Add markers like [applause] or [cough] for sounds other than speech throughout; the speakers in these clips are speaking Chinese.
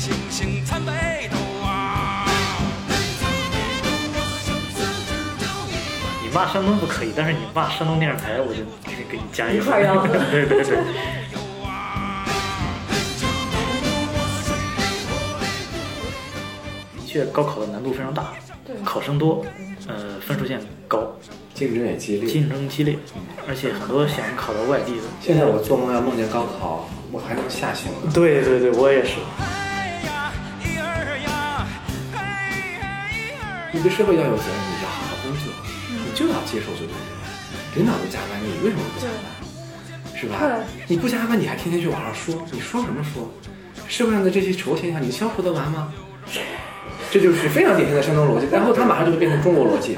星星参北斗啊！你骂山东不可以，但是你骂山东电视台，我就给给你加一一块儿 [laughs] 对对对。的确，高考的难度非常大，考生多，呃，分数线高，竞争也激烈。竞争激烈，而且很多想考到外地的。现在我做梦要梦见高考，我还能吓醒了。对对对，我也是。你对社会要有责任，你就要好好工作，你就要接受这个责任。领导都加班，你为什么不加班？是吧？你不加班，你还天天去网上说，你说什么说？社会上的这些丑恶现象，你消除得完吗？这就是非常典型的山东逻辑，然后它马上就会变成中国逻辑。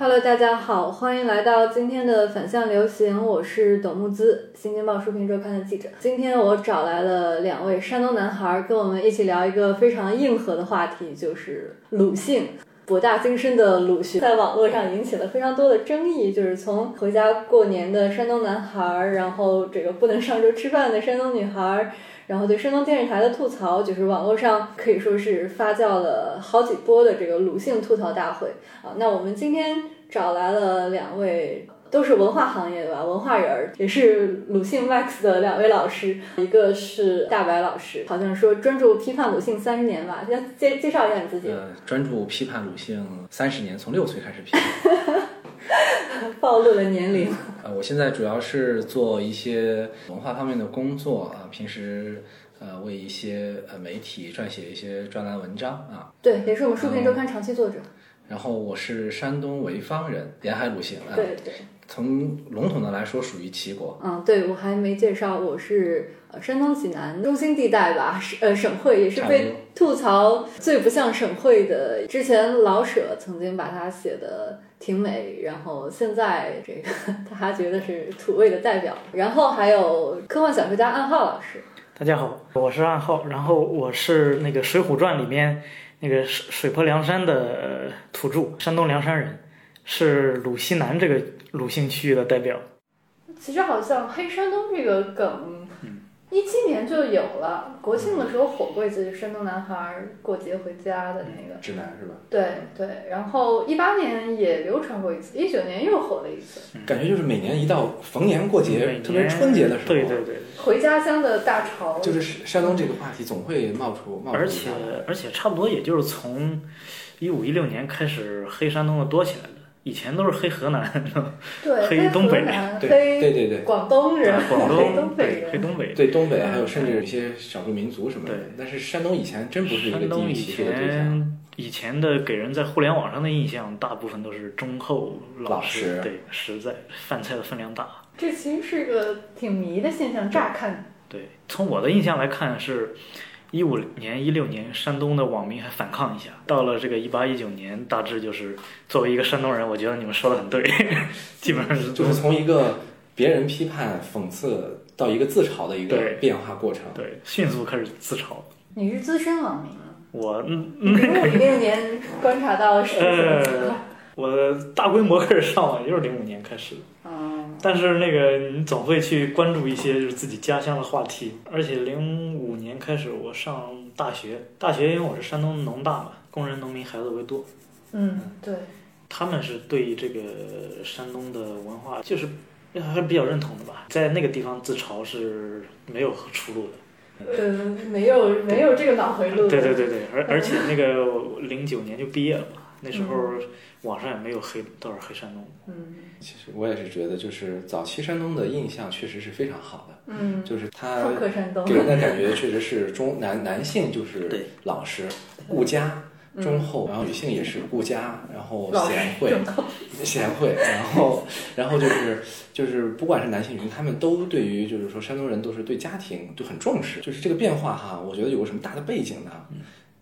Hello，大家好，欢迎来到今天的反向流行，我是董木姿，新京报书评周刊的记者。今天我找来了两位山东男孩，跟我们一起聊一个非常硬核的话题，就是鲁迅。博大精深的鲁迅在网络上引起了非常多的争议，就是从回家过年的山东男孩，然后这个不能上桌吃饭的山东女孩，然后对山东电视台的吐槽，就是网络上可以说是发酵了好几波的这个鲁迅吐槽大会啊。那我们今天找来了两位。都是文化行业的吧，文化人儿，也是鲁迅 Max 的两位老师，一个是大白老师，好像说专注批判鲁迅三十年吧，要介介绍一下你自己，呃，专注批判鲁迅三十年，从六岁开始批判。[laughs] [laughs] 暴露了年龄。呃，我现在主要是做一些文化方面的工作啊，平时呃为一些呃媒体撰写一些专栏文章啊。对，也是我们书评周刊长期作者。然后我是山东潍坊人，沿海鲁姓啊。对对，从笼统的来说，属于齐国。嗯，对我还没介绍，我是呃山东济南中心地带吧，是呃省会，也是被吐槽最不像省会的。之前老舍曾经把它写的挺美，然后现在这个 [laughs] 他觉得是土味的代表。然后还有科幻小说家暗号老师，大家好，我是暗号，然后我是那个《水浒传》里面那个水水泊梁山的呃土著，山东梁山人，是鲁西南这个鲁姓区域的代表。其实好像黑山东这个梗，一七年就有了。国庆的时候火过一次，山东男孩过节回家的那个。直男是吧？对对，然后一八年也流传过一次，一九年又火了一次。感觉就是每年一到逢年过节，特别是春节的时候，对对对，回家乡的大潮，就是山东这个话题总会冒出冒出来。而且而且差不多也就是从一五一六年开始黑山东的多起来的，以前都是黑河南，[laughs] 对黑黑东北对黑对对对广东人，广黑东东北人，对黑东北。对东北，还有甚至一些少数民族什么的对。但是山东以前真不是一个地山东以域歧视的对以前的给人在互联网上的印象，大部分都是忠厚老实，实对实在，饭菜的分量大。这其实是个挺迷的现象，乍看。对，从我的印象来看是。一五年、一六年，山东的网民还反抗一下。到了这个一八一九年，大致就是作为一个山东人，我觉得你们说的很对，[laughs] 基本上是就是从一个别人批判、讽刺到一个自嘲的一个对变化过程。对，迅速开始自嘲。你是资深网民啊，我嗯零五零六年观察到是什么？我大规模开始上网也就是零五年开始的，嗯，但是那个你总会去关注一些就是自己家乡的话题，而且零五年开始我上大学，大学因为我是山东农大嘛，工人农民孩子为多，嗯，对，他们是对这个山东的文化就是还是比较认同的吧，在那个地方自嘲是没有出路的。呃，没有没有这个脑回路。对对对对，而而且那个零九年就毕业了嘛，那时候网上也没有黑多少黑山东。嗯其实我也是觉得，就是早期山东的印象确实是非常好的，嗯，就是他 [laughs] 好客山东。给人的感觉确实是中男男性就是老实、顾家、忠厚，然后女性也是顾家，然后贤惠、贤惠，然后然后就是就是不管是男性女性，他们都对于就是说山东人都是对家庭都很重视，就是这个变化哈，我觉得有个什么大的背景呢？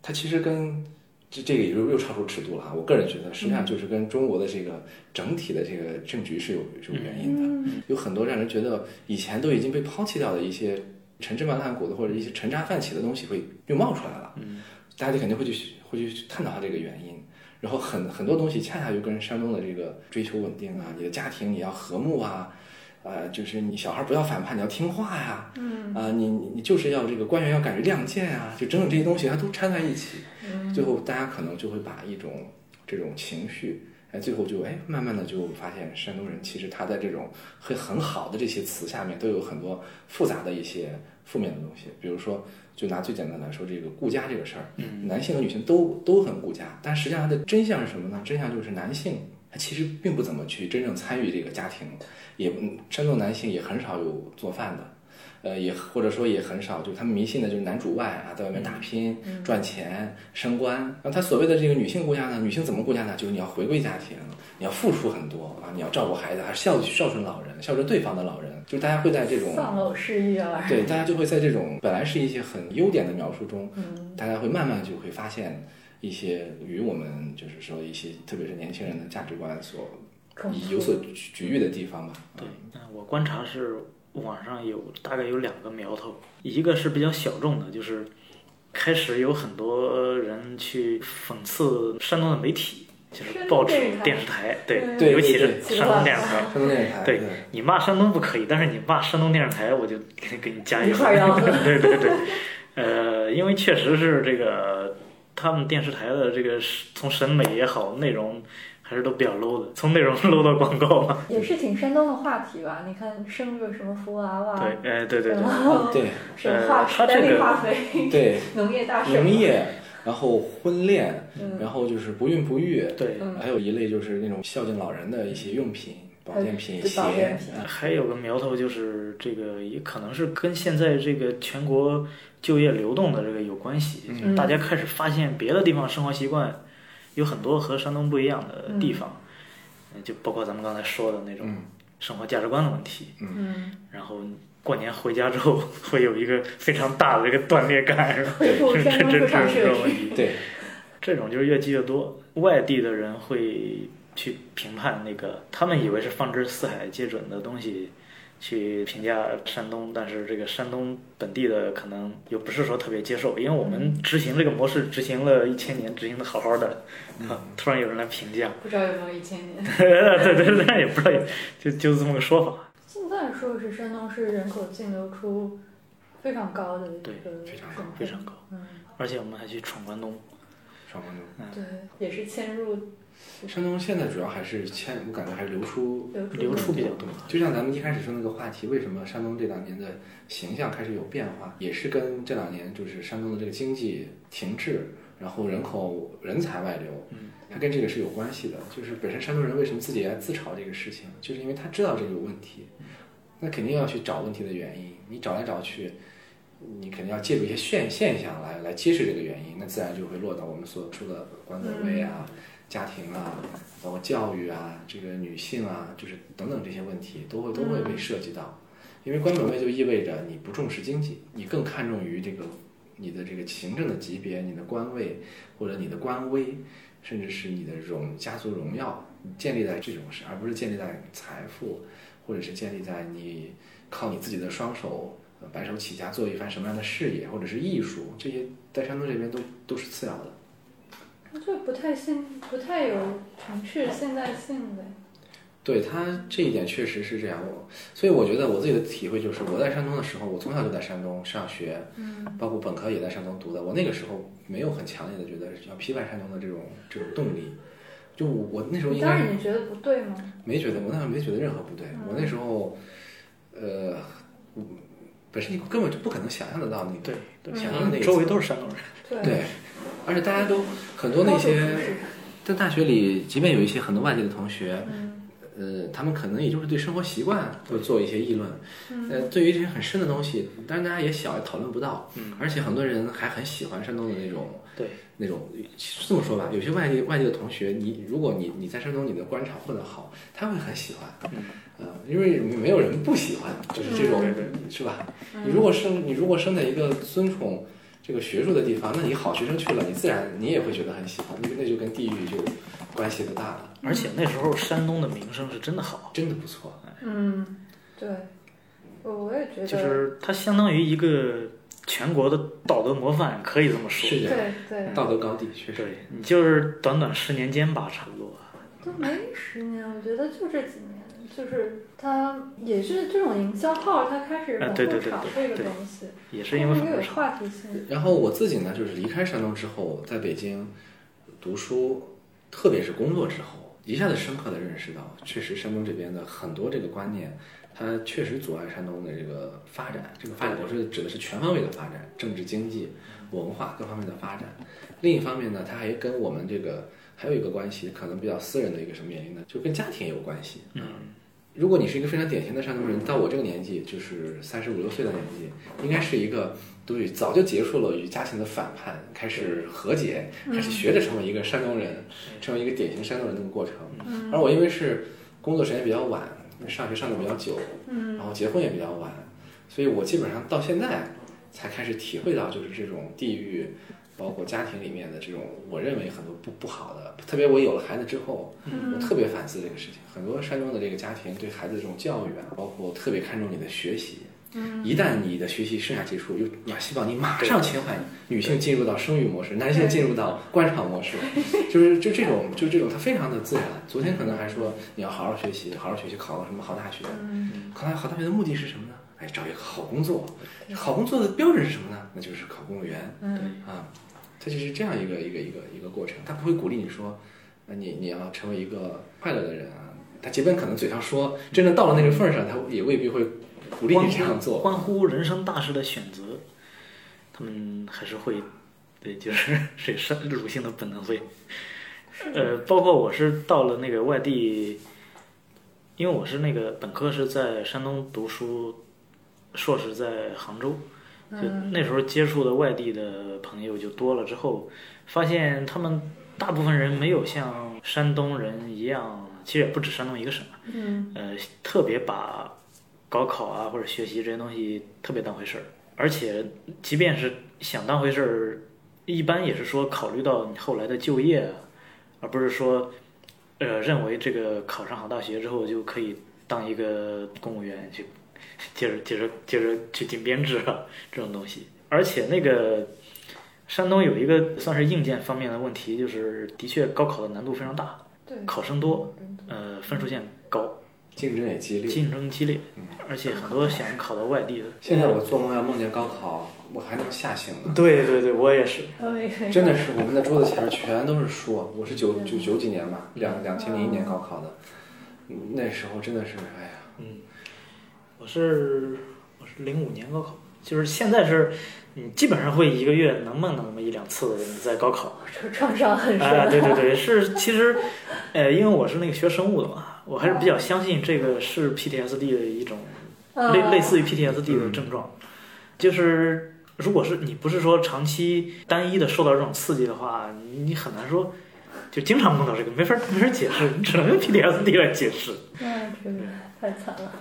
它其实跟这这个也就又超出尺度了啊！我个人觉得，实际上就是跟中国的这个整体的这个政局是有有原因的。有很多让人觉得以前都已经被抛弃掉的一些陈芝麻烂谷子或者一些陈渣泛起的东西会又冒出来了。嗯，大家就肯定会去会去探讨它这个原因。然后很很多东西恰恰就跟山东的这个追求稳定啊，你的家庭你要和睦啊，呃，就是你小孩不要反叛，你要听话呀，嗯，啊、你你你就是要这个官员要敢于亮剑啊，就整整这些东西它都掺在一起，最后大家可能就会把一种这种情绪。哎，最后就哎，慢慢的就发现山东人其实他在这种很很好的这些词下面都有很多复杂的一些负面的东西，比如说，就拿最简单来说，这个顾家这个事儿，嗯，男性和女性都都很顾家，但实际上它的真相是什么呢？真相就是男性他其实并不怎么去真正参与这个家庭，也嗯山东男性也很少有做饭的。呃，也或者说也很少，就是他们迷信的就是男主外啊，在外面打拼、赚钱、升官。然后他所谓的这个女性顾家呢，女性怎么顾家呢？就是你要回归家庭，你要付出很多啊，你要照顾孩子，还孝孝顺老人，孝顺对方的老人。就是大家会在这种丧偶式育儿，对，大家就会在这种本来是一些很优点的描述中，大家会慢慢就会发现一些与我们就是说一些特别是年轻人的价值观所有所局局域的地方吧。对，那，我观察是网上有大概有两个苗头，一个是比较小众的，就是开始有很多人去讽刺山东的媒体，就是报纸电视台、对，对尤其是山东电视台。山东电视台对你骂山东不可以，但是你骂山东电视台，我就给给你加一一分。块儿腰子 [laughs] 对对对，呃，因为确实是这个他们电视台的这个从审美也好，内容还是都比较 low 的，从内容 low 到广告嘛。也是挺山东的话题吧？你看生个什么福娃娃，对，哎，对对对。对。什么化呃它这个单位化肥，对，[laughs] 农业大省，农业，然后婚恋，嗯。然后就是不孕不育，对，嗯。还有一类就是那种孝敬老人的一些用品、保健品、鞋。品，还有个苗头就是这个，也可能是跟现在这个全国就业流动的这个有关系，嗯就是大家开始发现别的地方生活习惯有很多和山东不一样的地方，嗯就包括咱们刚才说的那种嗯生活价值观的问题。嗯，然后过年回家之后 [laughs] 会有一个非常大的一个断裂感，是吧？[laughs] 对，这种就是越积越多。外地的人会去评判那个，他们以为是放之四海皆准的东西，去评价山东，但是这个山东本地的可能又不是说特别接受，因为我们执行这个模式执行了一千年，执行的好好的，啊，突然有人来评价，不知道有没有一千年。对 [laughs] 对对，但也不知道，就就这么个说法。现在说是山东是人口净流出非常高的一个对非常高非常高，嗯，而且我们还去闯关东，闯关东。对，也是迁入山东现在主要还是迁，我感觉还是流出。流出比较多。就像咱们一开始说那个话题，为什么山东这两年的形象开始有变化，也是跟这两年就是山东的这个经济停滞，然后人口人才外流，嗯，它跟这个是有关系的。就是本身山东人为什么自己来自嘲这个事情，就是因为他知道这个有问题，那肯定要去找问题的原因。你找来找去，你肯定要借助一些现现象来来揭示这个原因，那自然就会落到我们所说的官本位啊、家庭啊，包括教育啊、这个女性啊，就是等等这些问题都会都会被涉及到。因为官本位就意味着你不重视经济，你更看重于这个你的这个行政的级别、你的官位或者你的官威，甚至是你的荣家族荣耀，建立在这种事，而不是建立在财富，或者是建立在你靠你自己的双手呃白手起家做一番什么样的事业，或者是艺术，这些在山东这边都都是次要的。就不太现不太有城市现代性的。对他这一点确实是这样，我所以我觉得我自己的体会就是，我在山东的时候，我从小就在山东上学，嗯，包括本科也在山东读的。我那个时候没有很强烈的觉得要批判山东的这种这种动力，就我我那时候应当该然你觉得不对吗？没觉得，我那时候没觉得任何不对。嗯。我那时候，呃，本身你根本就不可能想象得到那个对对，想象的那个周围都是山东人，对，对，而且大家都很多那些在大学里，即便有一些很多外地的同学，嗯。呃，他们可能也就是对生活习惯会做一些议论，嗯。呃，对于这些很深的东西，当然大家也小，也讨论不到，嗯。而且很多人还很喜欢山东的那种，对，那种这么说吧，有些外地外地的同学，你如果你你在山东你的官场混得好，他会很喜欢，嗯。呃，因为没有人不喜欢，就是这种，是吧？嗯。你如果生你如果生在一个尊崇这个学术的地方，那你好学生去了，你自然你也会觉得很喜欢，那那就跟地域就关系不大了，而且那时候山东的名声是真的好，真的不错。嗯，对，我我也觉得，就是它相当于一个全国的道德模范，可以这么说。是的，对对，道德高地确实。对你就是短短十年间吧，差不多。都没十年，我觉得就这几年，就是它也是这种营销号，它开始啊往后对对对对炒这个对东西，也是因为有话题性。然后我自己呢，就是离开山东之后，在北京读书，特别是工作之后，一下子深刻的认识到，确实山东这边的很多这个观念，它确实阻碍山东的这个发展。这个发展，我是指的是全方位的发展，政治、经济、文化各方面的发展。另一方面呢，它还跟我们这个还有一个关系，可能比较私人的一个什么原因呢？就跟家庭有关系。嗯，如果你是一个非常典型的山东人，到我这个年纪，就是三十五六岁的年纪，应该是一个对早就结束了与家庭的反叛，开始和解，开始学着成为一个山东人，成为一个典型山东人的过程。嗯而我因为是工作时间比较晚，上学上的比较久，嗯然后结婚也比较晚，所以我基本上到现在才开始体会到，就是这种地域，包括家庭里面的这种，我认为很多不不好的，特别我有了孩子之后，我嗯特别反思这个事情。很多山东的这个家庭对孩子的这种教育啊，包括特别看重你的学习。嗯一旦你的学习生涯结束，又要希望你马上切换女性进入到生育模式，男性进入到官场模式，就是就这种就这种，它非常的自然。昨天可能还说你要好好学习，好好学习，考个什么好大学。嗯考大好大学的目的是什么呢？哎，找一个好工作。好工作的标准是什么呢？那就是考公务员嗯啊。它就是这样一个一个一个一个过程，他不会鼓励你说，那你你要成为一个快乐的人啊。他即便可能嘴上说，真正到了那个份儿上，他也未必会鼓励你这样做。关乎人生大事的选择，他们还是会，对，就是是生乳性的本能会，呃，包括我是到了那个外地，因为我是那个本科是在山东读书，硕士在杭州，就嗯。那时候接触的外地的朋友就多了之后，发现他们大部分人没有像山东人一样，其实也不止山东一个省，嗯。呃，特别把高考啊或者学习这些东西特别当回事儿，而且即便是想当回事儿，一般也是说考虑到你后来的就业啊，而不是说，呃，认为这个考上好大学之后就可以当一个公务员去，接着接着接着去进编制啊这种东西。而且那个山东有一个算是硬件方面的问题，就是的确高考的难度非常大，对，考生多，呃，分数线高。竞争也激烈。竞争激烈，嗯而且很多想考到外地的。现在我做梦要梦见高考，我还能吓醒呢。对对对，我也是。[laughs] 真的是，我们的桌子前面全都是书。我是九九九几年吧，两两千零一年高考的，嗯那时候真的是，哎呀，嗯，我是我是零五年高考，就是现在是，你基本上会一个月能梦到那么一两次你在高考。这创伤很深。啊，对对对，是其实，呃，因为我是那个学生物的嘛，我还是比较相信这个是 PTSD 的一种嗯类类似于 PTSD 的症状，就是如果是你不是说长期单一的受到这种刺激的话，你你很难说就经常梦到这个，没法没法解释，你只能用 PTSD 来解释。那这个太惨了。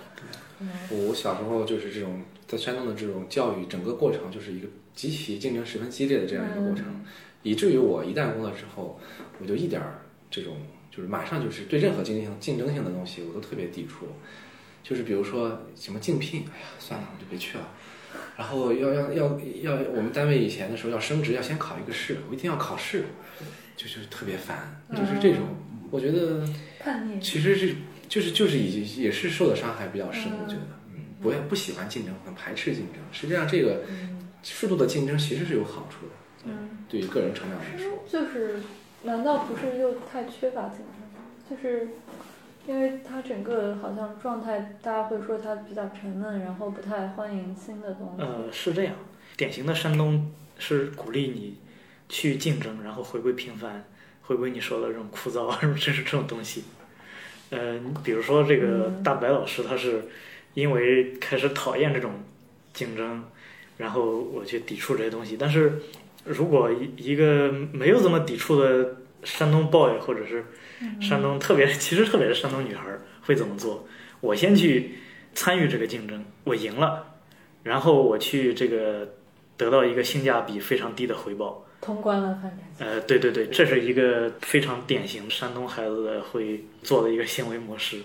我小时候就是这种在山东的这种教育，整个过程就是一个极其竞争十分激烈的这样一个过程，以至于我一旦工作之后，我就一点儿这种就是马上就是对任何竞争性竞争性的东西我都特别抵触，就是比如说什么竞聘，哎呀算了，我就别去了。然后要要要要，我们单位以前的时候要升职，要先考一个试，我一定要考试，就就是特别烦，就是这种，我觉得叛逆。其实是就是就是已经也是受的伤害比较深，嗯我觉得，嗯，不要不喜欢竞争，很排斥竞争。实际上，这个嗯适度的竞争其实是有好处的，嗯，对于个人成长来说。就是，难道不是又太缺乏竞争？就是因为他整个好像状态，大家会说他比较沉闷，然后不太欢迎新的东西。呃，是这样，典型的山东是鼓励你去竞争，然后回归平凡，回归你说的这种枯燥啊，什 [laughs] 么这是这种东西。呃，比如说这个嗯大白老师，他是因为开始讨厌这种竞争，然后我去抵触这些东西。但是如果一一个没有这么抵触的山东 boy，或者是山东特别，其实特别是山东女孩会怎么做？我先去参与这个竞争，我赢了，然后我去这个得到一个性价比非常低的回报。通关了反正。呃，对对对，这是一个非常典型山东孩子的会做的一个行为模式。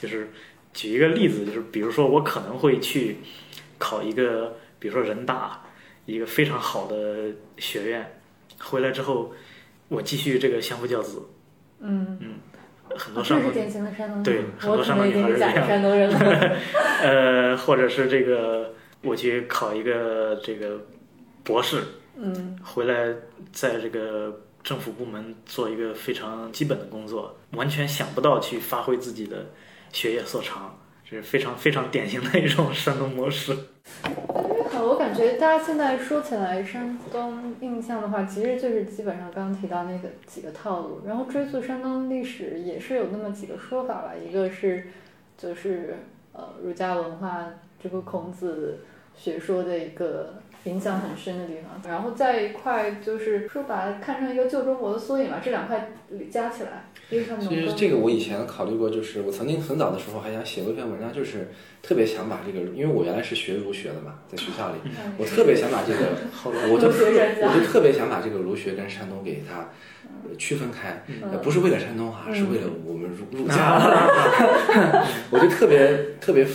就是举一个例子，就是比如说我可能会去考一个，比如说人大一个非常好的学院，回来之后我继续这个相夫教子，嗯嗯很多山东这是典型的山东对人，很多山东女孩是这样山东人了。[laughs] 呃，或者是这个我去考一个这个博士，嗯，回来在这个政府部门做一个非常基本的工作，完全想不到去发挥自己的学业所长，这是非常非常典型的一种山东模式。好，我感觉大家现在说起来山东印象的话，其实就是基本上刚刚提到那个几个套路，然后追溯山东历史也是有那么几个说法吧，一个是就是呃儒家文化这个孔子学说的一个影响很深的地方，然后再一块就是说把它看成一个旧中国的缩影吧，这两块加起来，其实这个我以前考虑过，就是我曾经很早的时候还想写过一篇文章，就是特别想把这个，因为我原来是学儒学的嘛，在学校里，嗯我特别想把这个，[laughs] 我就我就特别想把这个儒学跟山东给它呃区分开，呃不是为了山东哈，嗯是为了我们儒儒家。[laughs] 我就特别特别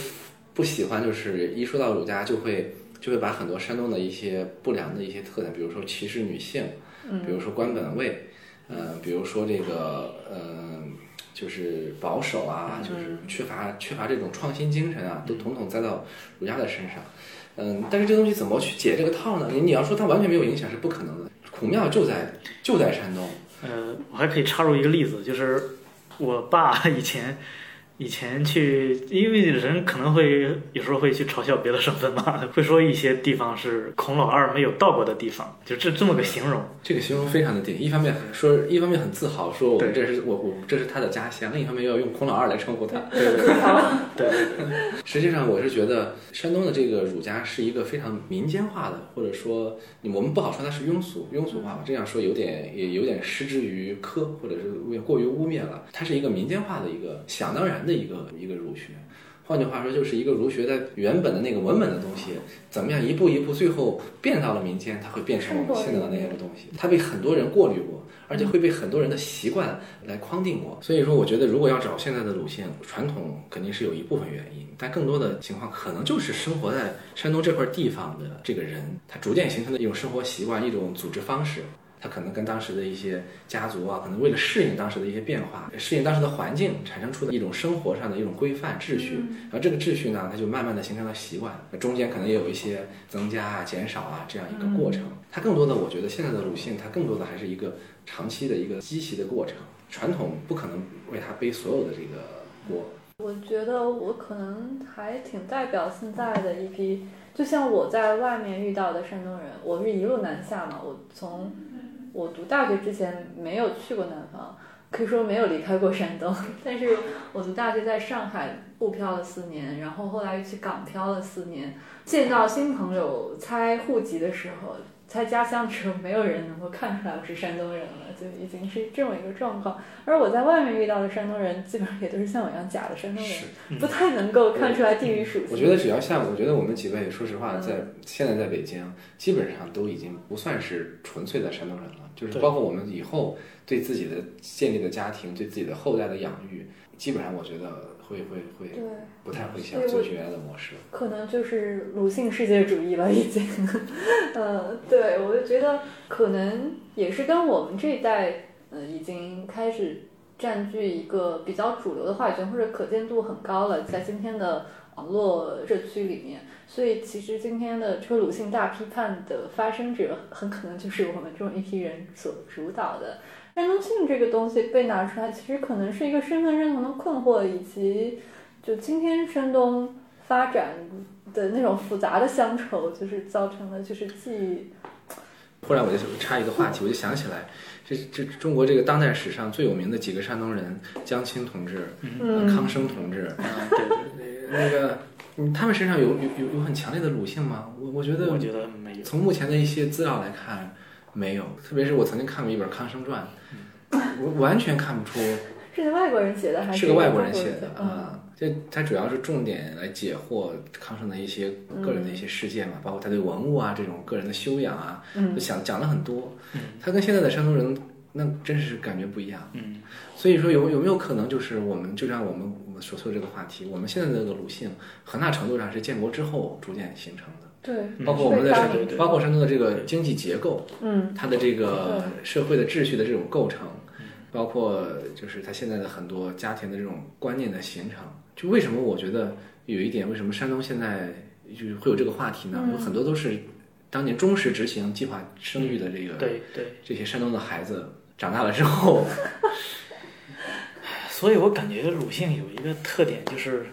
不喜欢，就是一说到儒家就会就会把很多山东的一些不良的一些特点，比如说歧视女性，嗯比如说官本位，呃，比如说这个呃，就是保守啊，就是缺乏缺乏这种创新精神啊，都统统栽到儒家的身上。嗯，但是这东西怎么去解这个套呢？你你要说它完全没有影响是不可能的。孔庙就在就在山东，呃，我还可以插入一个例子，就是我爸以前以前去，因为人可能会有时候会去嘲笑别的省份嘛，[laughs] 会说一些地方是孔老二没有到过的地方，就这这么个形容。这个形容非常的顶。一方面说，一方面很自豪，说我们这是我我这是他的家乡；另一方面又要用孔老二来称呼他。对对对对对对，[laughs] 实际上，我是觉得山东的这个儒家是一个非常民间化的，或者说我们不好说它是庸俗庸俗化吧，这样说有点也有点失之于苛，或者是过于污蔑了。它是一个民间化的一个想当然的一个一个儒学。换句话说，就是一个儒学在原本的那个文本的东西，怎么样一步一步，最后变到了民间，它会变成我们现在的那样的东西。它被很多人过滤过，而且会被很多人的习惯来框定过。所以说，我觉得如果要找现在的鲁迅，传统肯定是有一部分原因，但更多的情况可能就是生活在山东这块地方的这个人，他逐渐形成的一种生活习惯，一种组织方式。他可能跟当时的一些家族啊，可能为了适应当时的一些变化，适应当时的环境，产生出的一种生活上的一种规范秩序。然后这个秩序呢，它就慢慢的形成了习惯，中间可能也有一些增加啊、减少啊这样一个过程。它更多的，我觉得现在的鲁迅，它更多的还是一个长期的一个积习的过程。传统不可能为他背所有的这个锅。我觉得我可能还挺代表现在的一批，就像我在外面遇到的山东人，我是一路南下嘛，我从我读大学之前没有去过南方，可以说没有离开过山东，[laughs] 但是我读大学在上海沪漂了四年，然后后来又去港漂了四年，见到新朋友猜户籍的时候。猜家乡的时候，没有人能够看出来我是山东人了，就已经是这么一个状况。而我在外面遇到的山东人，基本上也都是像我一样假的山东人。嗯不太能够看出来地域属性。我觉得只要像，我觉得我们几位，说实话，在现在在北京，基本上都已经不算是纯粹的山东人了。就是包括我们以后对自己的建立的家庭，对自己的后代的养育，基本上我觉得会会会对，不太会像对我最原来的模式。可能就是鲁迅世界主义了，已经。呃，对，我就觉得可能也是跟我们这一代，呃，已经开始占据一个比较主流的话语权，或者可见度很高了，在今天的网络社区里面。所以，其实今天的这个鲁性大批判的发生者，很可能就是我们这种一批人所主导的。山东性这个东西被拿出来，其实可能是一个身份认同的困惑，以及就今天山东发展的那种复杂的乡愁，就是造成了就是既忽然我就插一个话题，我就想起来，这这中国这个当代史上最有名的几个山东人，江青同志、康生同志，啊，对对那个嗯他们身上有有有有很强烈的鲁性吗？我我觉，得我觉得没有。从目前的一些资料来看，没有。特别是我曾经看过一本《康生传》，我完全看不出 [laughs] 是个外国人写的还是是个外国人写的嗯，啊。这他主要是重点来解惑康生的一些个人的一些事件嘛，包括他对文物啊这种个人的修养啊，嗯就讲讲了很多嗯。他跟现在的山东人那真是感觉不一样。嗯，所以说有有没有可能就是我们就像我们我们所说的这个话题，我们现在的这个鲁性很大程度上是建国之后逐渐形成的。对，嗯包括我们的包括山东的这个经济结构，嗯它的这个社会的秩序的这种构成，包括就是它现在的很多家庭的这种观念的形成。就为什么我觉得有一点，为什么山东现在就是会有这个话题呢？有很多都是当年忠实执行计划生育的这个对对，这些山东的孩子长大了之后，所以我感觉鲁迅有一个特点，就是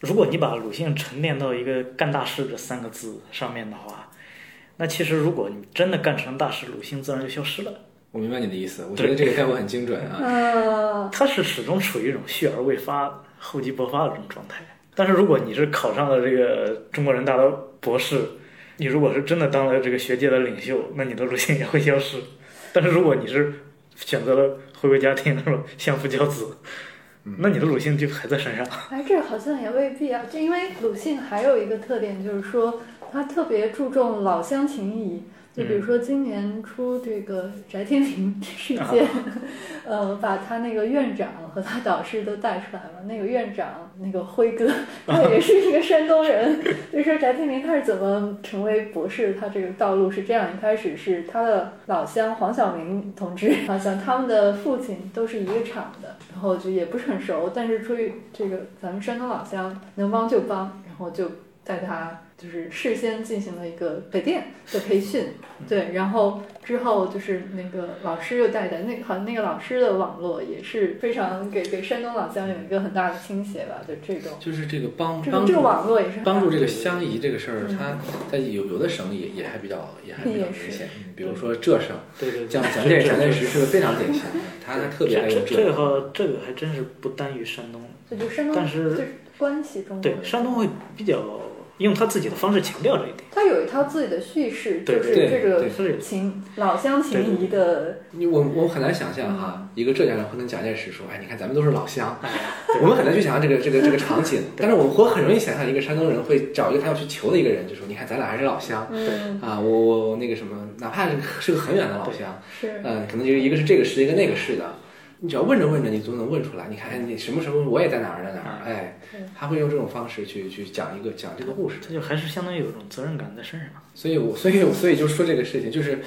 如果你把鲁迅沉淀到一个干大事这三个字上面的话，那其实如果你真的干成大事，鲁迅自然就消失了。我明白你的意思，我觉得这个概括很精准啊。呃，他是始终处于一种蓄而未发、厚积薄发的这种状态。但是如果你是考上了这个中国人大的博士，你如果是真的当了这个学界的领袖，那你的鲁迅也会消失。但是如果你是选择了回归家庭，是吧？相夫教子，那你的鲁迅就还在身上。哎，这好像也未必啊，就因为鲁迅还有一个特点，就是说他特别注重老乡情谊。就比如说今年出这个翟天临事件，[laughs] 呃，把他那个院长和他导师都带出来了。那个院长那个辉哥，他也是一个山东人。[laughs] 就说翟天临他是怎么成为博士，他这个道路是这样：一开始是他的老乡黄晓明同志，好像他们的父亲都是一个厂的，然后就也不是很熟，但是出于这个咱们山东老乡能帮就帮，然后就带他就是事先进行了一个北电的培训，对，然后之后就是那个老师又带的，那个好像那个老师的网络也是非常给给山东老乡有一个很大的倾斜吧，就这种，就是这个帮帮助这个帮助网络也是帮助这个的乡谊这个事儿，嗯。它在有有的省也也还比较也还比较明显，嗯比如说浙省，对对对，像蒋介蒋介石是个非常典型的，他他特别爱这用这这个话，这个还真是不单于山东，这就山东但是关系中对山东会比较用他自己的方式强调这一点。他有一套自己的叙事，对就是对这个是情老乡情谊的，你我我很难想象哈，一个浙江人会跟蒋介石说，哎，你看咱们都是老乡，哎，[laughs] 我们很难去想象这个这个这个场景，但是我我很容易想象一个山东人会找一个他要去求的一个人，就说，你看咱俩还是老乡嗯，啊，我我那个什么，哪怕是是个很远的老乡，是，嗯，可能就是一个是这个市，一个那个市的，你只要问着问着，你总能问出来。你看，哎，你什么时候我也在哪儿在哪儿，哎，他会用这种方式去去讲一个讲这个故事。他就还是相当于有一种责任感在身上。所以我所以所以就说这个事情，就是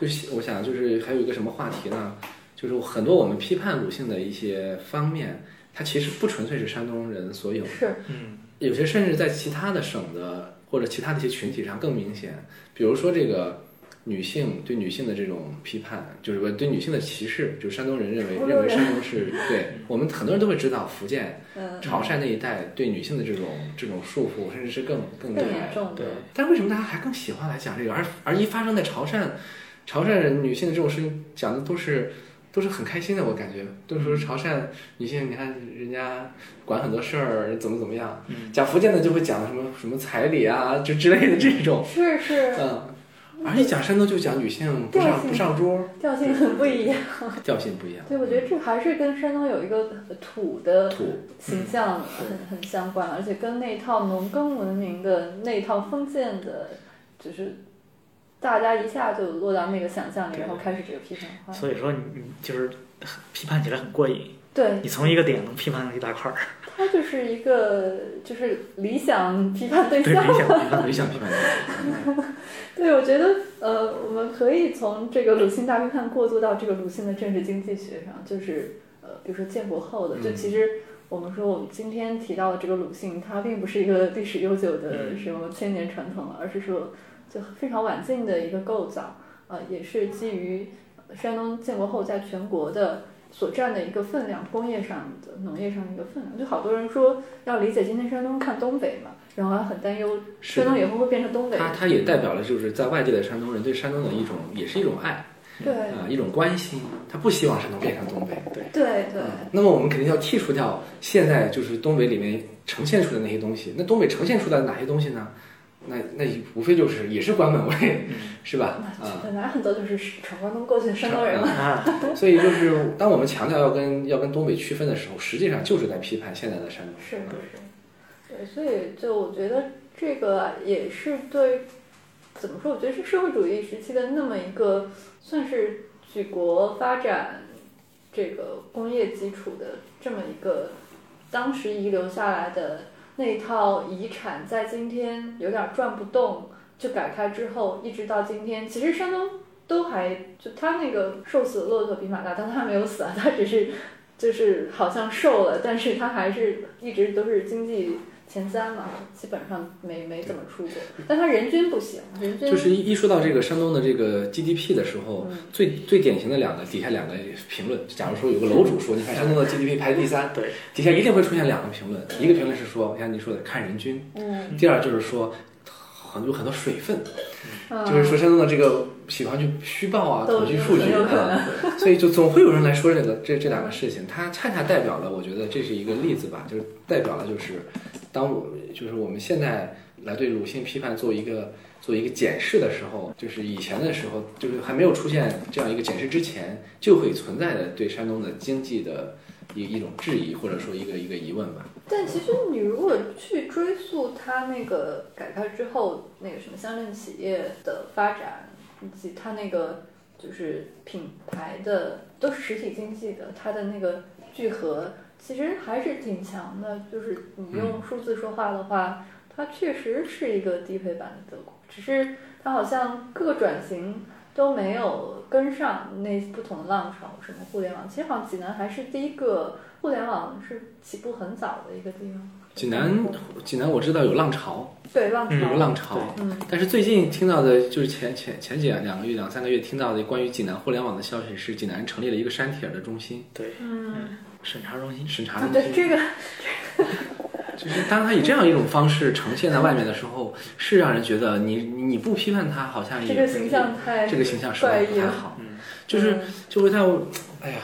就是我想就是还有一个什么话题呢？就是很多我们批判鲁迅的一些方面，它其实不纯粹是山东人所有的，是，嗯，有些甚至在其他的省的或者其他的一些群体上更明显。比如说这个女性对女性的这种批判，就是说对女性的歧视，就是山东人认为 [laughs] 认为山东是 [laughs] 对我们很多人都会知道，福建、嗯，潮汕那一带对女性的这种这种束缚，甚至是更更严。重的。对，但为什么大家还更喜欢来讲这个？而而一发生在潮汕，潮汕人女性的这种事情讲的都是都是很开心的，我感觉。都是说潮汕女性，你看人家管很多事儿，怎么怎么样。嗯。讲福建的就会讲什么什么彩礼啊，就之类的这种，是是，嗯。而且讲山东就讲女性不上不上桌，调性很不一样。[laughs] 调性不一样。对，我觉得这还是跟山东有一个土的土，形象很很相关，而且跟那套农耕文明的那套封建的，就是大家一下就落到那个想象里，然后开始这个批判化。所以说你你就是批判起来很过瘾，对，你从一个点能批判一大块儿，它就是一个就是理想批判对对象。理想批判。理想批判对，我觉得呃，我们可以从这个鲁迅大批判过渡到这个鲁迅的政治经济学上，就是呃，比如说建国后的，就嗯其实我们说我们今天提到的这个鲁迅，他并不是一个历史悠久的嗯什么千年传统，而是说就非常晚近的一个构造，呃，也是基于山东建国后在全国的。所占的一个分量，工业上的、农业上的一个分量，就好多人说要理解今天山东看东北嘛，然后还很担忧山东以后会变成东北。它它也代表了就是在外地的山东人对山东的一种也是一种爱对啊、一种关心，他不希望山东变成东北。对对，嗯，那么我们肯定要剔除掉现在就是东北里面呈现出的那些东西。那东北呈现出来的哪些东西呢？那那无非就是也是关门位，[laughs] 是吧？啊、本来很多就是闯关东过去的山东人嘛。啊，[laughs] 所以就是当我们强调要跟要跟东北区分的时候，实际上就是在批判现在的山东。是是，对，所以就我觉得这个也是对，怎么说？我觉得是社会主义时期的那么一个，算是举国发展这个工业基础的这么一个，当时遗留下来的那一套遗产，在今天有点转不动。就改开之后，一直到今天，其实山东都还就他那个瘦死的骆驼比马大，但他没有死啊，他只是就是好像瘦了，但是他还是一直都是经济前三嘛，基本上没没怎么出过，但他人均不行，人均就是一一说到这个山东的这个 GDP 的时候，嗯最最典型的两个底下两个评论，假如说有个楼主说，你看山东的 GDP 排第三，对，底下一定会出现两个评论，一个评论是说，像你说的看人均，嗯，第二就是说很有很多水分，嗯就是说山东的这个喜欢去虚报啊、统计数据啊，所以就总会有人来说这个这这两个事情，它恰恰代表了，我觉得这是一个例子吧，就是代表了就是当我就是我们现在来对鲁迅批判做一个做一个检视的时候，就是以前的时候，就是还没有出现这样一个检视之前，就会存在的对山东的经济的一一种质疑，或者说一个一个疑问吧。但其实你如果去追溯它那个改革之后那个什么乡镇企业的发展，以及它那个就是品牌的都是实体经济的，它的那个聚合其实还是挺强的。就是你用数字说话的话，它确实是一个低配版的德国，只是它好像各个转型都没有跟上那不同的浪潮，什么互联网，其实好像济南还是第一个互联网是起步很早的一个地方。济南，济南我知道有浪潮，对浪潮，有个浪潮，嗯但是最近听到的，就是前前前几两个月、两三个月听到的关于济南互联网的消息是，济南成立了一个删帖的中心，对，嗯，审查中心。啊审查中心。对这个，[laughs] 就是当他以这样一种方式呈现在外面的时候，是让人觉得你你你不批判他，好像也这个形象太这个形象实在不太好，嗯，就是就会在我，哎呀，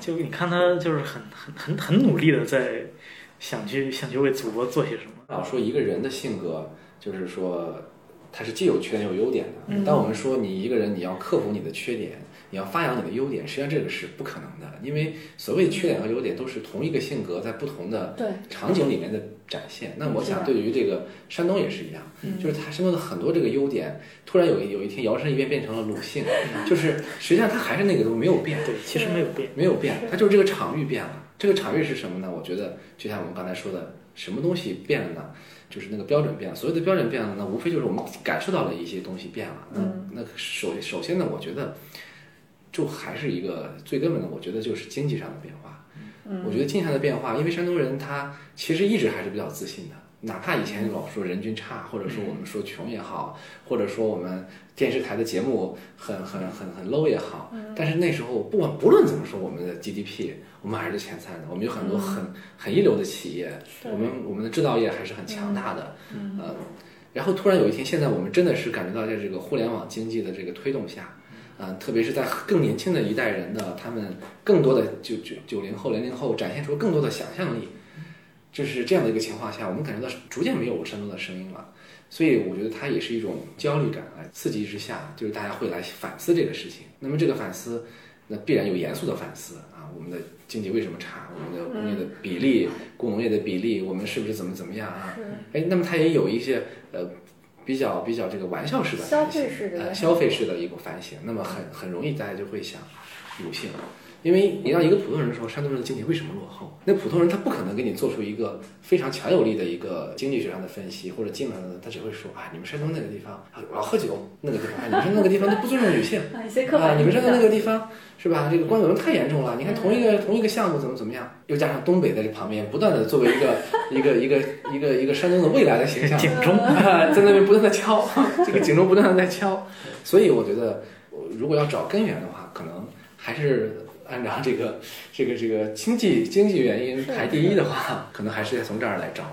就你看他就是很很很很努力的在想去想去为祖国做些什么。老说一个人的性格，就是说他是既有缺点又有优点的。嗯当我们说你一个人你要克服你的缺点，你要发扬你的优点，实际上这个是不可能的，因为所谓缺点和优点都是同一个性格在不同的，场景里面的展现。那我想对于这个山东也是一样，嗯就是他山东的很多这个优点，突然有一有一天摇身一变变成了鲁性，[laughs] 就是实际上他还是那个东西没有变。对，其实没有变。没有变，他就是这个场域变了。这个场域是什么呢？我觉得就像我们刚才说的，什么东西变了呢？就是那个标准变了。所谓的标准变了那，无非就是我们感受到了一些东西变了。那嗯那首首先呢，我觉得就还是一个最根本的，我觉得就是经济上的变化。嗯我觉得经济上的变化，因为山东人他其实一直还是比较自信的，哪怕以前老说人均差，或者说我们说穷也好，或者说我们电视台的节目很很很很 low 也好，但是那时候不管不论怎么说，我们的 GDP 我们还是前三的，我们有很多很很一流的企业，我们我们的制造业还是很强大的，嗯。呃，然后突然有一天，现在我们真的是感觉到在这个互联网经济的这个推动下，啊、特别是在更年轻的一代人的他们更多的九九九零后、零零后展现出更多的想象力，就是这样的一个情况下，我们感觉到逐渐没有山东的声音了。所以我觉得它也是一种焦虑感来刺激之下，就是大家会来反思这个事情。那么这个反思，那必然有严肃的反思啊，我们的经济为什么差？我们的工业的比例、工农业的比例，我们是不是怎么怎么样啊？是哎，那么它也有一些呃比较比较这个玩笑式的消费式的呃消费式的一个反省，那么很很容易大家就会想鲁性。因为你让一个普通人说山东人的经济为什么落后，那普通人他不可能给你做出一个非常强有力的一个经济学上的分析或者经济上的，他只会说啊，你们山东那个地方啊老喝酒，那个地方，啊，你们山东那个地方都不尊重女性，啊你们山东那，个地方是吧？这个官文太严重了。你看同一个同一个项目怎么怎么样，又加上东北在这旁边，不断的作为一个 [laughs] 一个一个一个一个山东的未来的形象，警钟啊，在那边不断的敲，这个警钟不断的在敲。所以我觉得，如果要找根源的话，可能还是按照这个这个这个经济经济原因排第一的话，可能还是得从这儿来找。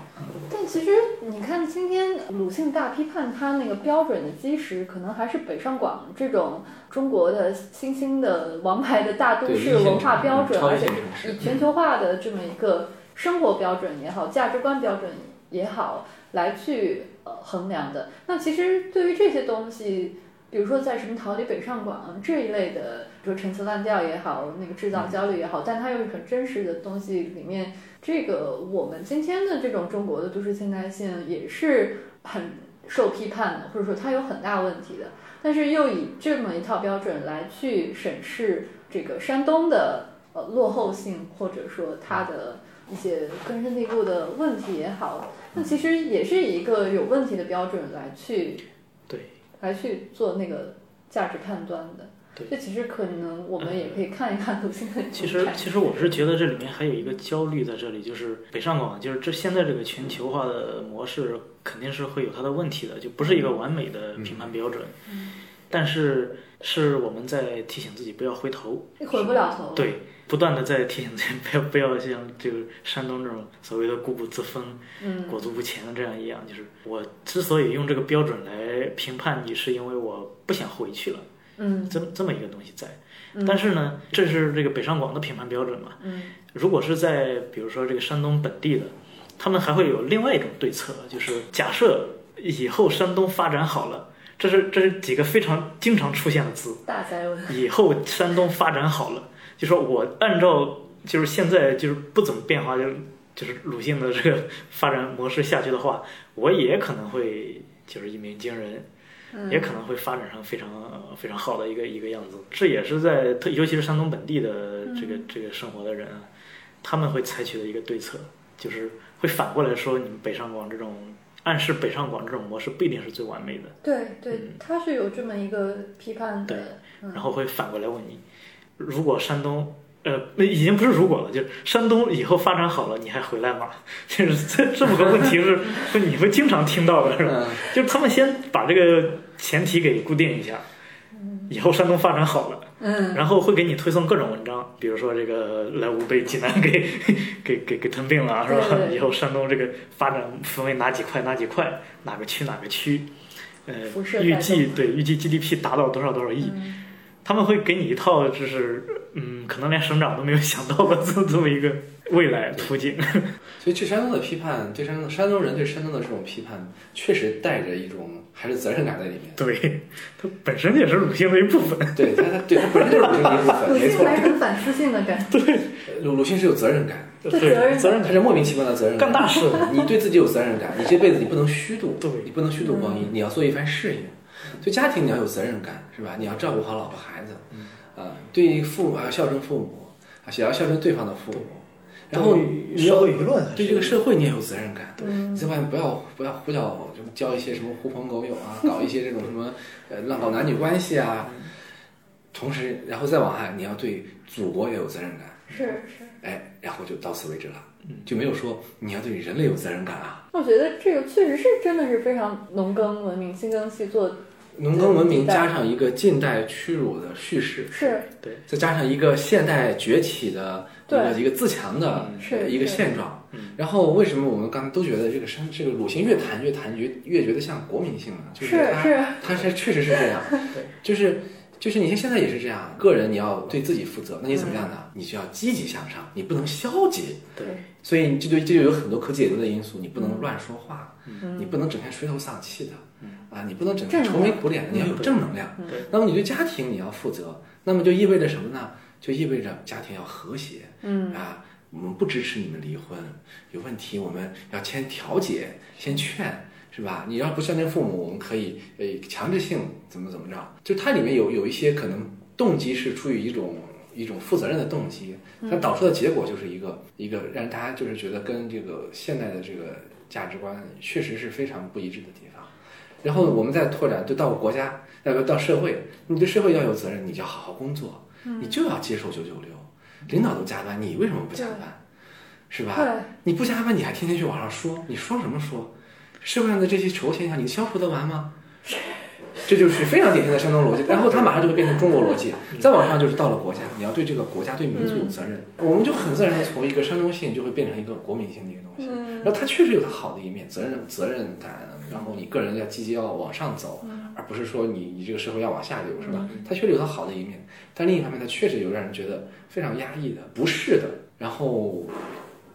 但其实你看，今天鲁迅大批判他那个标准的基石，可能还是北上广这种中国的新兴的王牌的大都市文化标准，而且以全球化的这么一个生活标准也好，价值观标准也好，来去呃衡量的。那其实对于这些东西，比如说在什么逃离北上广这一类的，比如说陈词滥调也好，那个制造焦虑也好，但它又是很真实的东西里面，这个我们今天的这种中国的都市现代性也是很受批判的，或者说它有很大问题的。但是又以这么一套标准来去审视这个山东的呃落后性，或者说它的一些根深蒂固的问题也好，那其实也是一个有问题的标准来去对来去做那个价值判断的。对这其实可能我们也可以看一看鲁迅的其实，其实我是觉得这里面还有一个焦虑在这里，就是北上广，就是这现在这个全球化的模式肯定是会有它的问题的，就不是一个完美的评判标准。但是是我们在提醒自己不要回头，你回不了头。对，不断的在提醒自己不要不要像这个山东这种所谓的固步自封、嗯裹足不前的这样一样，就是我之所以用这个标准来评判你，是因为我不想回去了，嗯这么这么一个东西在。嗯但是呢，这是这个北上广的评判标准嘛。嗯如果是在比如说这个山东本地的，他们还会有另外一种对策，就是假设以后山东发展好了，这是这是几个非常经常出现的字。大灾问。以后山东发展好了，就说我按照就是现在就是不怎么变化，就是就是鲁迅的这个发展模式下去的话，我也可能会就是一鸣惊人，嗯也可能会发展成非常非常好的一个一个样子。这也是在特尤其是山东本地的这个这个生活的人啊，他们会采取的一个对策，就是会反过来说，你们北上广这种暗示北上广这种模式不一定是最完美的。对对，他是有这么一个批判的。嗯然后会反过来问你，如果山东，呃，那已经不是如果了，就是山东以后发展好了，你还回来吗？[laughs] 就是这这么个问题是，[laughs] 是你会经常听到的，是吧？嗯，就是他们先把这个前提给固定一下，以后山东发展好了，嗯然后会给你推送各种文章，比如说这个莱芜被济南给 [laughs] 给给给吞并了，是吧？对对对以后山东这个发展分为哪几块哪几块，哪个区哪个区，呃，预计对预计 GDP 达到多少多少亿，嗯他们会给你一套就是嗯，可能连省长都没有想到的这 [laughs] 这么一个未来途径。所以对山东的批判，对山东山东人对山东的这种批判，确实带着一种还是责任感在里面。对，它本身也是鲁迅的一部分。对他，他对他本身就是鲁迅的一部分，[laughs] 鲁没错。迅还是很反思性的感觉。对鲁鲁迅是有责任感，对对，责任责任他是莫名其妙的责任感。干大事。[laughs] 你对自己有责任感，你这辈子你不能虚度，对你不能虚度光阴，你要做一番事业。对家庭你要有责任感，是吧？你要照顾好老婆孩子，啊，对父母要孝顺父母，啊，也要孝顺对方的父母。然后你要社会舆论对这个社会你也有责任感，嗯你在外面不要不要胡搅，什么交一些什么狐朋狗友啊，搞一些这种什么呃乱搞男女关系啊。同时，然后再往下，你要对祖国也有责任感，是是，哎，然后就到此为止了，就没有说你要对人类有责任感啊。我觉得这个确实是真的是非常农耕文明、新耕细作，农耕文明加上一个近代屈辱的叙事，是。对再加上一个现代崛起的一个对一个自强的是一个现状。嗯。然后为什么我们刚才都觉得这个山这个鲁迅越谈越谈越越觉得像国民性呢？就是他是。他是确实是这样，[laughs] 就是就是你像现在也是这样，个人你要对自己负责，那你怎么样呢？你就要积极向上，你不能消极。对，所以这就这就有很多可解读的因素，你不能乱说话，嗯。你不能整天垂头丧气的，啊，你不能整天愁眉苦脸的，你要有正能量。对那么你对家庭你要负责，那么就意味着什么呢？就意味着家庭要和谐嗯啊。我们不支持你们离婚，有问题我们要先调解，先劝，是吧？你要不孝敬父母，我们可以呃强制性怎么怎么着？就它里面有有一些可能动机是出于一种一种负责任的动机，它导出的结果就是一个一个让大家就是觉得跟这个现代的这个价值观确实是非常不一致的地方。然后我们再拓展，就到国家，要不到社会，你对社会要有责任，你就要好好工作，你就要接受九九六，领导都加班，你为什么不加班？是吧？你不加班，你还天天去网上说，你说什么说？社会上的这些丑恶现象，你消除得完吗？这就是非常典型的山东逻辑，然后它马上就会变成中国逻辑，再往上就是到了国家，你要对这个国家、对民族有责任。我们就很自然的从一个山东性就会变成一个国民性的一个东西。嗯然后它确实有它好的一面，责任、责任感，然后你个人要积极要往上走，而不是说你你这个社会要往下流，是吧？它确实有它好的一面，但另一方面，它确实有让人觉得非常压抑的、不适的，然后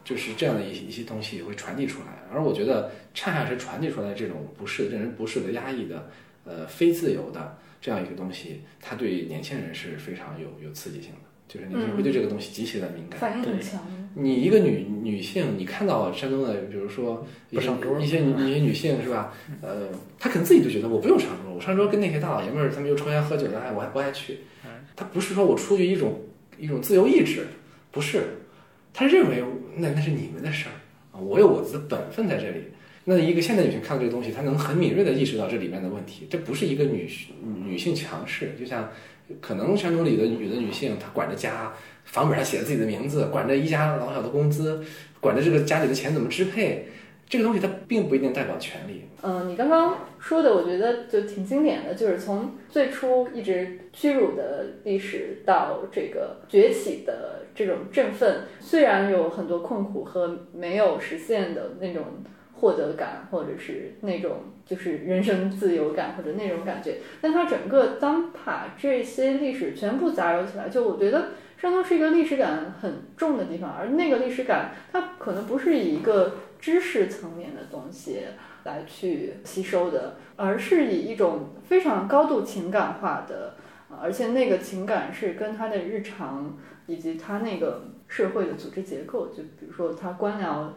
就是这样的一些一些东西会传递出来。而我觉得，恰恰是传递出来这种不适、令人不适的、压抑的、呃非自由的这样一个东西，它对年轻人是非常有有刺激性的，就是年轻人会对这个东西极其的敏感。反应很强。你一个女女性，你看到山东的，比如说一些不上桌一些女一些女性是吧？呃，她可能自己就觉得我不用上桌，我上桌跟那些大老爷们儿他们又抽烟喝酒的，哎，我还不爱去。她不是说我出于一种一种自由意志，不是，她认为那那是你们的事儿啊，我有我的本分在这里。那一个现代女性看到这个东西，她能很敏锐地意识到这里面的问题，这不是一个女女性强势，就像可能山东里的女的女性，她管着家，房本上写着自己的名字，管着一家老小的工资，管着这个家里的钱怎么支配，这个东西它并不一定代表权利。嗯，你刚刚说的，我觉得就挺经典的，就是从最初一直屈辱的历史到这个崛起的这种振奋，虽然有很多困苦和没有实现的那种获得感，或者是那种就是人生自由感或者那种感觉，但它整个当把这些历史全部杂糅起来，就我觉得山东是一个历史感很重的地方，而那个历史感它可能不是以一个知识层面的东西。来去吸收的，而是以一种非常高度情感化的，而且那个情感是跟他的日常以及他那个社会的组织结构，就比如说他官僚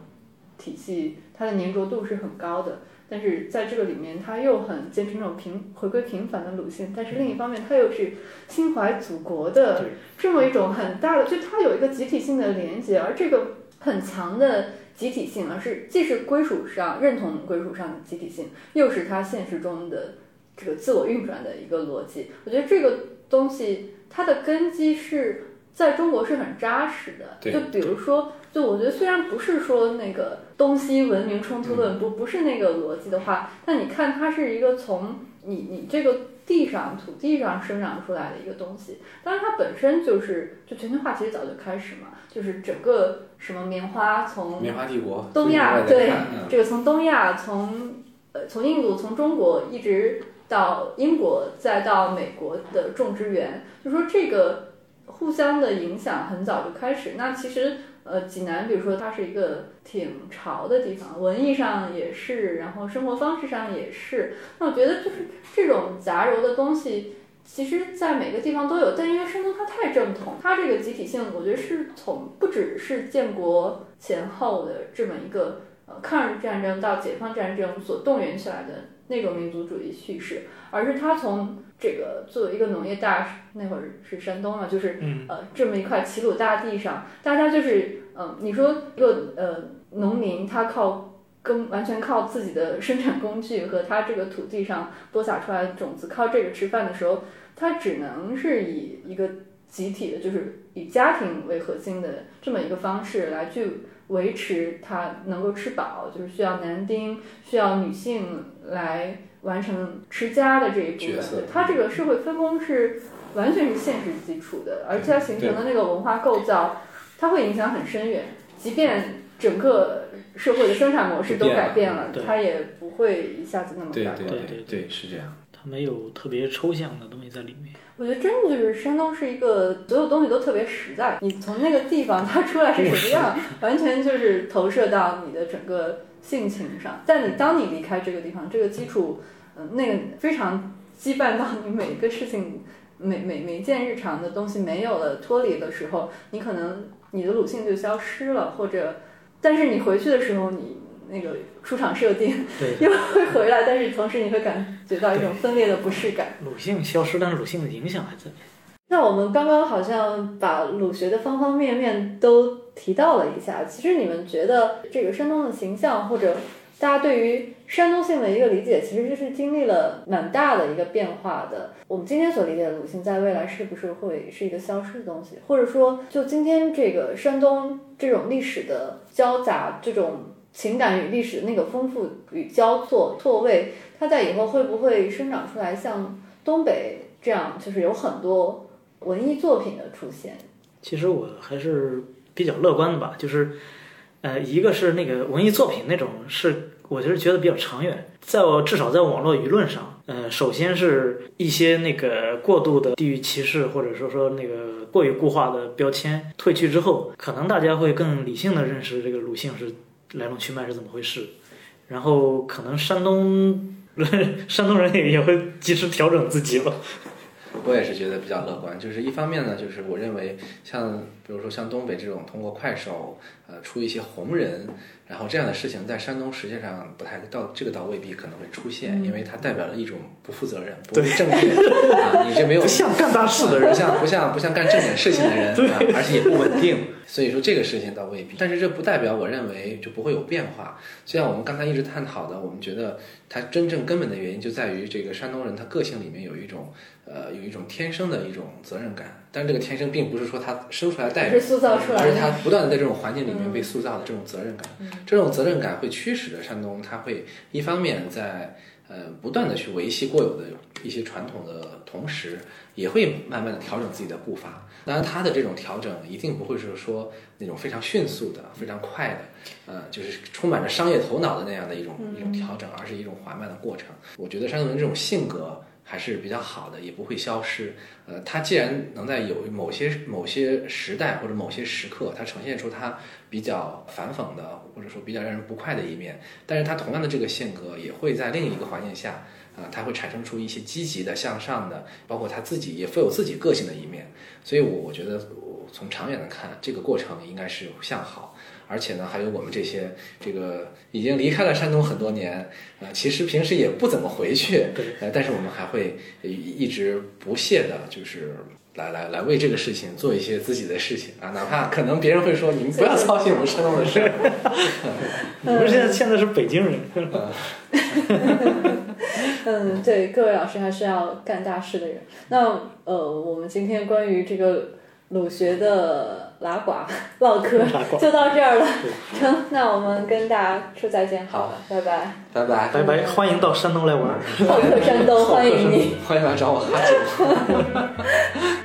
体系，它的粘着度是很高的，但是在这个里面，他又很坚持那种平回归平凡的路线，但是另一方面，他又是心怀祖国的这么一种很大的，就它有一个集体性的连接，而这个很强的。集体性，而是既是归属上认同归属上的集体性，又是它现实中的这个自我运转的一个逻辑。我觉得这个东西它的根基是在中国是很扎实的。就比如说，就我觉得虽然不是说那个东西文明冲突论，不不是那个逻辑的话，但你看它是一个从你你这个地上土地上生长出来的一个东西。当然，它本身就是就全球化其实早就开始嘛，就是整个什么棉花从棉花帝国，东亚对嗯这个从东亚，从呃从印度，从中国一直到英国，再到美国的种植园，就说这个互相的影响很早就开始。那其实呃，济南，比如说它是一个挺潮的地方，文艺上也是，然后生活方式上也是。那我觉得就是这种杂糅的东西。其实，在每个地方都有，但因为山东它太正统，它这个集体性，我觉得是从不只是建国前后的这么一个呃抗日战争到解放战争所动员起来的那种民族主义叙事，而是他从这个作为一个农业大那会儿是山东嘛，就是嗯呃这么一块齐鲁大地上，大家就是嗯、呃你说一个呃农民他靠。跟完全靠自己的生产工具和他这个土地上播撒出来的种子，靠这个吃饭的时候，他只能是以一个集体的，就是以家庭为核心的这么一个方式来去维持他能够吃饱，就是需要男丁，需要女性来完成持家的这一部分角色。它这个社会分工是完全是现实基础的，而且它形成的那个文化构造，它会影响很深远，即便整个社会的生产模式都改变了对，它也不会一下子那么改变。对对对对对，是这样。它没有特别抽象的东西在里面。我觉得真的就是山东是一个所有东西都特别实在，你从那个地方它出来是什么样，完全就是投射到你的整个性情上。但你当你离开这个地方，这个基础，嗯、那个非常羁绊到你每一个事情，每每每件日常的东西没有了脱离的时候，你可能你的鲁性就消失了，或者，但是你回去的时候，你那个出场设定对，又会回来，但是同时你会感觉到一种分裂的不适感。鲁迅消失，但是鲁迅的影响还在。那我们刚刚好像把鲁学的方方面面都提到了一下。其实你们觉得这个山东的形象，或者大家对于山东性的一个理解，其实就是经历了蛮大的一个变化的。我们今天所理解的鲁迅，在未来是不是会是一个消失的东西？或者说，就今天这个山东这种历史的交杂，这种情感与历史那个丰富与交错错位，它在以后会不会生长出来像东北这样，就是有很多文艺作品的出现？其实我还是比较乐观的吧，就是，呃，一个是那个文艺作品那种是，我就是觉得比较长远，在我至少在网络舆论上，呃，首先是一些那个过度的地域歧视或者说说那个过于固化的标签退去之后，可能大家会更理性的认识这个鲁迅是来龙去脉是怎么回事，然后可能山东 [laughs] 山东人也也会及时调整自己吧。我也是觉得比较乐观，就是一方面呢，就是我认为像比如说像东北这种通过快手呃出一些红人，然后这样的事情在山东实际上不太到这个倒未必可能会出现，因为它代表了一种不负责任、不正确 [laughs] 啊，你这没有不像干大事的人不像不像不像干正经事情的人啊，而且也不稳定。所以说这个事情倒未必，但是这不代表我认为就不会有变化。就像我们刚才一直探讨的，我们觉得它真正根本的原因就在于这个山东人他个性里面有一种呃有一种天生的一种责任感，但这个天生并不是说他生出来带着是，塑造出来而是他。不断的在这种环境里面被塑造的这种责任感，这种责任感会驱使着山东，他会一方面在呃不断的去维系过有的一些传统的同时，也会慢慢的调整自己的步伐。当然，他的这种调整一定不会是说那种非常迅速的、非常快的，呃，就是充满着商业头脑的那样的一种一种调整，而是一种缓慢的过程。我觉得山东人这种性格。还是比较好的，也不会消失。呃，他既然能在有某些某些时代或者某些时刻，他呈现出他比较反讽的，或者说比较让人不快的一面，但是他同样的这个性格也会在另一个环境下，啊、他会产生出一些积极的、向上的，包括他自己也富有自己个性的一面。所以我，我觉得我从长远的看，这个过程应该是向好。而且呢，还有我们这些这个已经离开了山东很多年，呃，其实平时也不怎么回去，呃，但是我们还会一一直不懈的，就是来来来为这个事情做一些自己的事情啊，哪怕可能别人会说你们不要操心我们山东的事儿，[laughs] [laughs] 你们现在现在是北京人，嗯，对，各位老师还是要干大事的人。那呃，我们今天关于这个鲁学的拉呱唠嗑就到这儿了。成，[laughs] 那我们跟大家说再见，好了，拜拜。拜拜拜拜，欢迎到山东来玩儿。好客山东欢迎你。[laughs] 欢迎来找我喝酒。[laughs]